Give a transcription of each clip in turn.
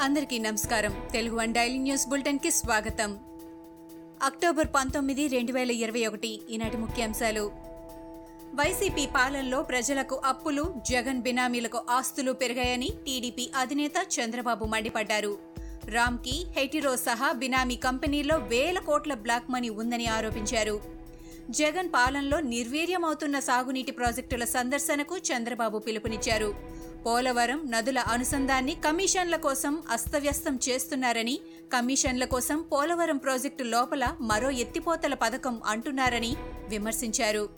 అందరికీ నమస్కారం. Telugu one daily news బులెటిన్కి స్వాగతం. అక్టోబర్ పంతొమ్మిది రెండు వేల ఇరవై ఒకటి ఈనాటి ముఖ్యాంశాలు. వైసీపీ పాలనలో ప్రజలకు అప్పులు జగన్ బినామీలకు ఆస్తులు పెరిగాయని టీడీపీ అధినేత చంద్రబాబు మండిపడ్డారు. రామ్కి హెటిరో సహా బినామీ కంపెనీల్లో వేల కోట్ల బ్లాక్ మనీ ఉందని ఆరోపించారు. జగన్ పాలనలో నిర్వీర్యమవుతున్న సాగునీటి ప్రాజెక్టుల సందర్శనకు చంద్రబాబు పిలుపునిచ్చారు. పోలవరం నదుల అనుసంధాన్ని కమిషన్ల కోసం అస్తవ్యస్తం చేస్తున్నారని కమిషన్ల కోసం పోలవరం ప్రాజెక్టు లోపల మరో ఎత్తిపోతల పథకం అంటున్నారని విమర్శించారు.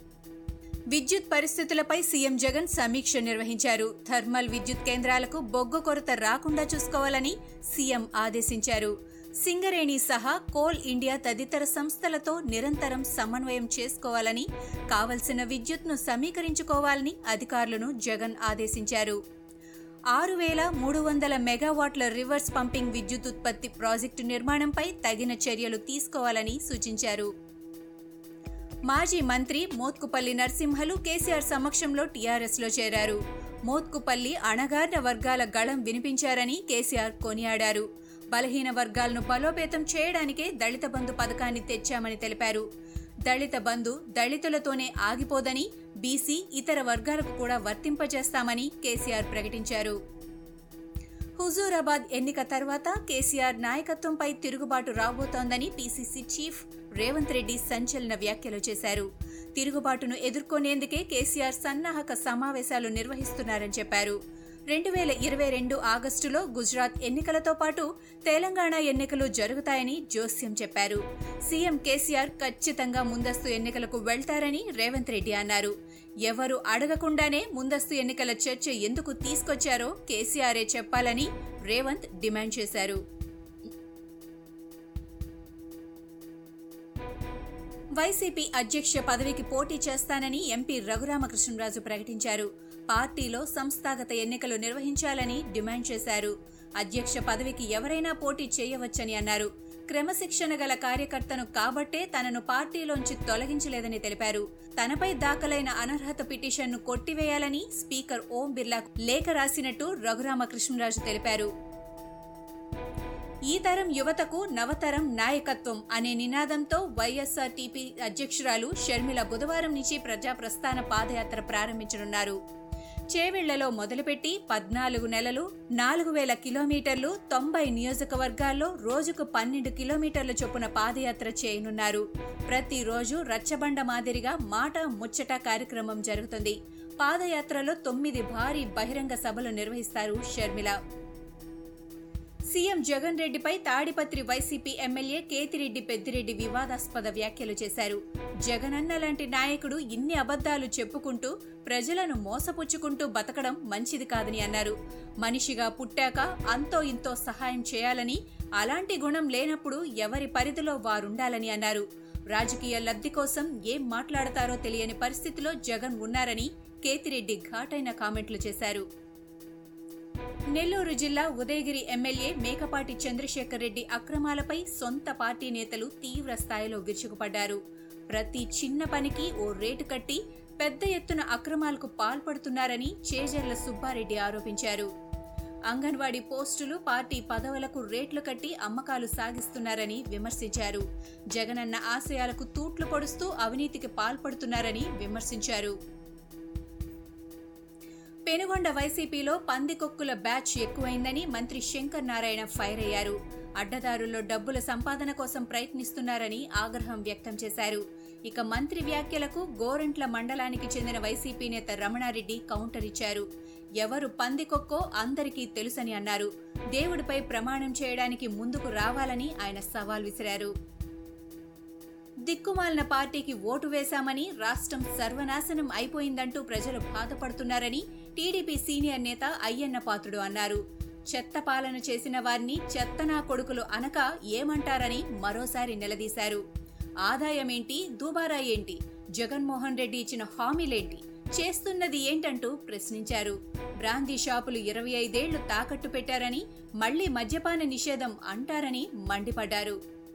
విద్యుత్ పరిస్థితులపై సీఎం జగన్ సమీక్ష నిర్వహించారు. థర్మల్ విద్యుత్ కేంద్రాలకు బొగ్గు కొరత రాకుండా చూసుకోవాలని సీఎం ఆదేశించారు. సింగరేణి సహా కోల్ ఇండియా తదితర సంస్థలతో నిరంతరం సమన్వయం చేసుకోవాలని కావలసిన విద్యుత్ను సమీకరించుకోవాలని అధికారులను జగన్ ఆదేశించారు. ఆరు వేల మూడు వందల మెగావాట్ల రివర్స్ పంపింగ్ విద్యుత్ ఉత్పత్తి ప్రాజెక్టు నిర్మాణంపై తగిన చర్యలు తీసుకోవాలని సూచించారు. మాజీ మంత్రి మోత్కుపల్లి నరసింహలు కేసీఆర్ సమక్షంలో టీఆర్ఎస్లో చేరారు. మోత్కుపల్లి అణగారిన వర్గాల గళం వినిపించారని కేసీఆర్ కొనియాడారు. బలహీన వర్గాలను బలోపేతం చేయడానికే దళిత బంధు పథకాన్ని తెచ్చామని తెలిపారు. దళిత బంధు దళితులతోనే ఆగిపోదని బీసీ ఇతర వర్గాలకు కూడా వర్తింపజేస్తామని కేసీఆర్ ప్రకటించారు. హుజూరాబాద్ ఎన్నిక తర్వాత కేసీఆర్ నాయకత్వంపై తిరుగుబాటు రాబోతోందని పీసీసీ చీఫ్ రేవంత్ రెడ్డి సంచలన వ్యాఖ్యలు చేశారు. తిరుగుబాటును ఎదుర్కొనేందుకే కేసీఆర్ సన్నాహక సమావేశాలు నిర్వహిస్తున్నారని చెప్పారు. రెండు వేల ఇరవై రెండు ఆగస్టులో గుజరాత్ ఎన్నికలతో పాటు తెలంగాణ ఎన్నికలు జరుగుతాయని జోస్యం చెప్పారు. సీఎం కేసీఆర్ ఖచ్చితంగా ముందస్తు ఎన్నికలకు వెళ్తారని రేవంత్ రెడ్డి అన్నారు. ఎవరు అడగకుండానే ముందస్తు ఎన్నికల చర్చ ఎందుకు తీసుకొచ్చారో కేసీఆరే చెప్పాలని రేవంత్ డిమాండ్ చేశారు. వైసీపీ అధ్యక్ష పదవికి పోటీ చేస్తానని ఎంపీ రఘురామకృష్ణరాజు ప్రకటించారు. పార్టీలో సంస్థాగత ఎన్నికలు నిర్వహించాలని డిమాండ్ చేశారు. అధ్యక్ష పదవికి ఎవరైనా పోటీ చేయవచ్చని అన్నారు. క్రమశిక్షణ గల కార్యకర్తను కాబట్టే తనను పార్టీలోంచి తొలగించలేదని తెలిపారు. తనపై దాఖలైన అనర్హత పిటిషన్ను కొట్టివేయాలని స్పీకర్ ఓం బిర్లా లేఖ రాసినట్టు రఘురామకృష్ణరాజు తెలిపారు. ఈ తరం యువతకు నవతరం నాయకత్వం అనే నినాదంతో వైఎస్ఆర్టీపీ అధ్యక్షురాలు షర్మిల బుధవారం నుంచి ప్రజాప్రస్థాన పాదయాత్ర ప్రారంభించనున్నారు. చేవెళ్ళలో మొదలుపెట్టి పద్నాలుగు నెలలు నాలుగు వేల కిలోమీటర్లు తొంభై నియోజకవర్గాల్లో రోజుకు పన్నెండు కిలోమీటర్ల చొప్పున పాదయాత్ర చేయనున్నారు. ప్రతిరోజు రచ్చబండ మాదిరిగా మాట ముచ్చట కార్యక్రమం జరుగుతుంది. పాదయాత్రలో తొమ్మిది భారీ బహిరంగ సభలు నిర్వహిస్తారు షర్మిల. సీఎం జగన్ రెడ్డిపై తాడిపత్రి వైసీపీ ఎమ్మెల్యే కేతిరెడ్డి పెద్దిరెడ్డి వివాదాస్పద వ్యాఖ్యలు చేశారు. జగనన్న లాంటి నాయకుడు ఇన్ని అబద్ధాలు చెప్పుకుంటూ ప్రజలను మోసపుచ్చుకుంటూ బతకడం మంచిది కాదని అన్నారు. మనిషిగా పుట్టాక అంతో ఇంతో సహాయం చేయాలని అలాంటి గుణం లేనప్పుడు ఎవరి పరిధిలో వారుండాలని అన్నారు. రాజకీయ లబ్ధి కోసం ఏం మాట్లాడతారో తెలియని పరిస్థితిలో జగన్ ఉన్నారని కేతిరెడ్డి ఘాటైన కామెంట్లు చేశారు. నెల్లూరు జిల్లా ఉదయగిరి ఎమ్మెల్యే మేకపాటి చంద్రశేఖర్ రెడ్డి అక్రమాలపై సొంత పార్టీ నేతలు తీవ్ర స్థాయిలో గిరుచుకుపడ్డారు ప్రతి చిన్న పనికి ఓ రేటు కట్టి పెద్ద ఎత్తున అక్రమాలకు పాల్పడుతున్నారని చేజర్ల సుబ్బారెడ్డి ఆరోపించారు. అంగన్వాడీ పోస్టులు పార్టీ పదవులకు రేట్లు కట్టి అమ్మకాలు సాగిస్తున్నారని విమర్శించారు. జగనన్న ఆశయాలకు తూట్లు పొడుస్తూ అవినీతికి పాల్పడుతున్నారని విమర్శించారు. పెనుగొండ వైసీపీలో పందికొక్కుల బ్యాచ్ ఎక్కువైందని మంత్రి శంకర్ నారాయణ ఫైర్ అయ్యారు. అడ్డదారుల్లో డబ్బుల సంపాదన కోసం ప్రయత్నిస్తున్నారని ఆగ్రహం వ్యక్తం చేశారు. ఇక మంత్రి వ్యాఖ్యలకు గోరంట్ల మండలానికి చెందిన వైసీపీ నేత రమణారెడ్డి కౌంటర్ ఇచ్చారు. ఎవరు పందికొక్కో అందరికీ తెలుసని అన్నారు. దేవుడిపై ప్రమాణం చేయడానికి ముందుకు రావాలని ఆయన సవాల్ విసిరారు. దిక్కుమాలిన పార్టీకి ఓటు వేశామని రాష్ట్రం సర్వనాశనం అయిపోయిందంటూ ప్రజలు బాధపడుతున్నారని టీడీపీ సీనియర్ నేత అయ్యన్న పాత్రుడు అన్నారు. చెత్త పాలన చేసిన వారిని చెత్తనా కొడుకులు అనక ఏమంటారని మరోసారి నిలదీశారు. ఆదాయమేంటి? దుబారా ఏంటి? జగన్మోహన్ రెడ్డి ఇచ్చిన హామీలేంటి? చేస్తున్నది ఏంటంటూ ప్రశ్నించారు. బ్రాందీ షాపులు ఇరవై ఐదేళ్ళు తాకట్టు పెట్టారని మళ్ళీ మద్యపాన నిషేధం అంటారని మండిపడ్డారు.